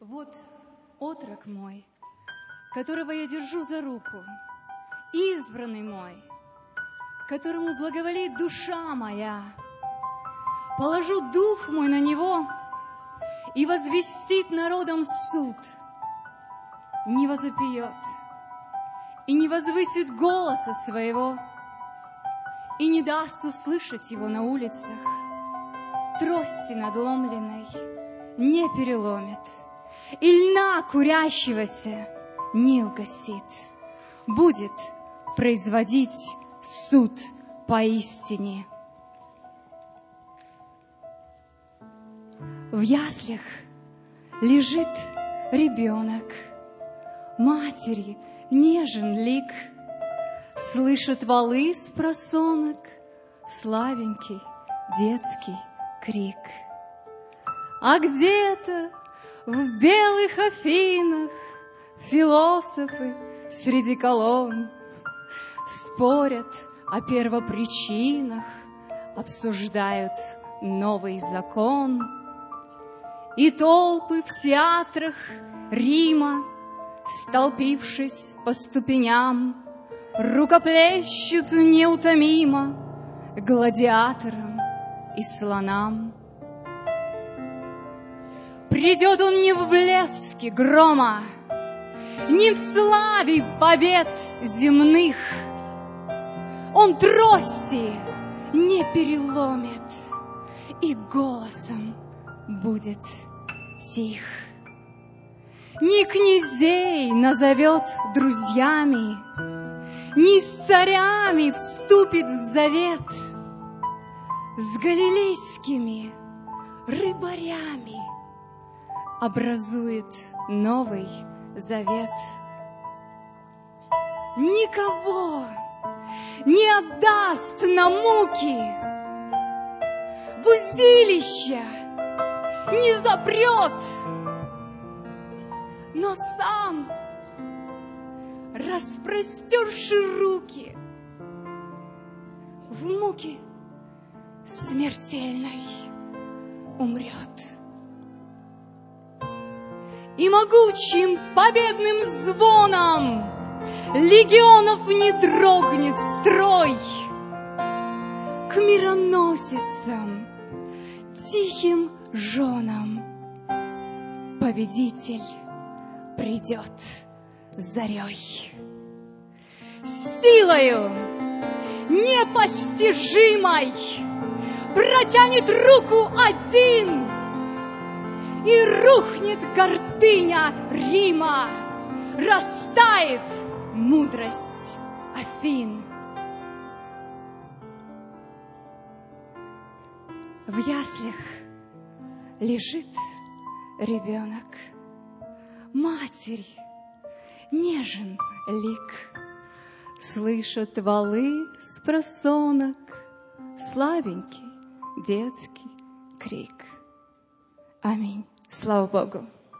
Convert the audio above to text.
Вот отрок мой, которого я держу за руку, избранный мой, которому благоволит душа моя. Положу дух мой на него и возвестит народом суд. Не возопьет и не возвысит голоса своего, и не даст услышать его на улицах. Трости надломленной не переломит — и льна курящегося не угасит. Будет производить суд поистине. В яслях лежит ребенок, матери нежен лик, Слышат валы с просонок славенький детский крик. А где-то в белых Афинах философы среди колонн Спорят о первопричинах, обсуждают новый закон. И толпы в театрах Рима, столпившись по ступеням, Рукоплещут неутомимо гладиаторам и слонам. Придет он не в блеске грома, Не в славе побед земных. Он трости не переломит И голосом будет тих. Ни князей назовет друзьями, Ни с царями вступит в завет, С галилейскими рыбарями образует новый завет. Никого не отдаст на муки, в узилище не запрет, но сам, распростерши руки, в муке смертельной умрет и могучим победным звоном Легионов не дрогнет строй. К мироносицам, тихим женам Победитель придет зарей. Силою непостижимой Протянет руку один И рухнет гордыня Рима, растает мудрость Афин. В яслях лежит ребенок, матери нежен лик, Слышат валы с просонок слабенький детский крик. Аминь. Слава Богу.